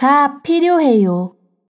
다 필요해요.